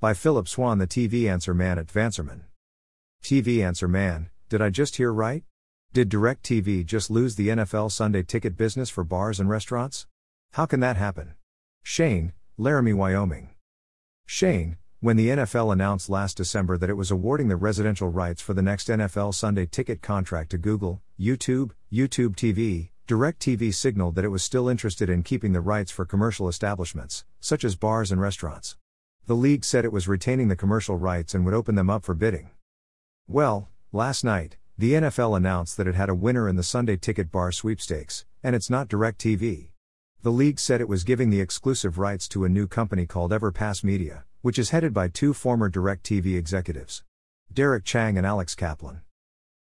By Phillip Swann, the TV answer man at TVAnswerMan. TV answer man, did I just hear right? Did DirecTV just lose the NFL Sunday ticket business for bars and restaurants? How can that happen? Shane, Laramie, Wyoming. Shane, when the NFL announced last December that it was awarding the residential rights for the next NFL Sunday ticket contract to Google, YouTube, YouTube TV, DirecTV signaled that it was still interested in keeping the rights for commercial establishments, such as bars and restaurants. The league said it was retaining the commercial rights and would open them up for bidding. Well, last night, the NFL announced that it had a winner in the Sunday Ticket Bar sweepstakes, and it's not DirecTV. The league said it was giving the exclusive rights to a new company called Everpass Media, which is headed by two former DirecTV executives, Derek Chang and Alex Kaplan.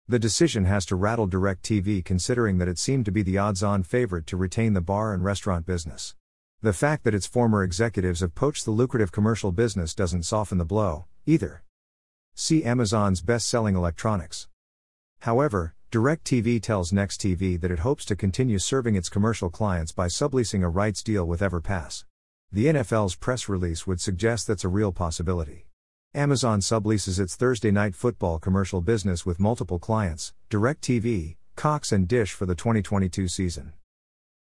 The decision has to rattle DirecTV considering that it seemed to be the odds on favorite to retain the bar and restaurant business. The fact that its former executives have poached the lucrative commercial business doesn't soften the blow, either. See Amazon's best selling electronics. However, DirecTV tells NextTV that it hopes to continue serving its commercial clients by subleasing a rights deal with Everpass. The NFL's press release would suggest that's a real possibility. Amazon subleases its Thursday night football commercial business with multiple clients, DirecTV, Cox, and Dish for the 2022 season.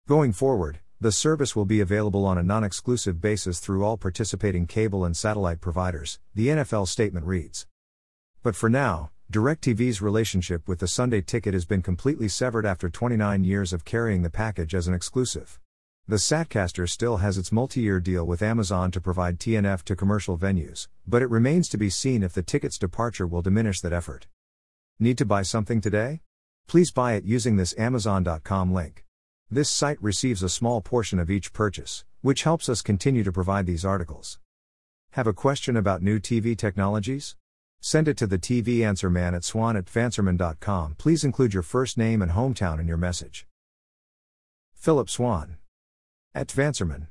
Going forward, the service will be available on a non exclusive basis through all participating cable and satellite providers, the NFL statement reads. But for now, DirecTV's relationship with the Sunday ticket has been completely severed after 29 years of carrying the package as an exclusive. The Satcaster still has its multi year deal with Amazon to provide TNF to commercial venues, but it remains to be seen if the ticket's departure will diminish that effort. Need to buy something today? Please buy it using this Amazon.com link. This site receives a small portion of each purchase, which helps us continue to provide these articles. Have a question about new TV technologies? Send it to the TV answer man at swann at tvanswerman.com. Please include your first name and hometown in your message. Phillip Swann. At TVAnswerMan.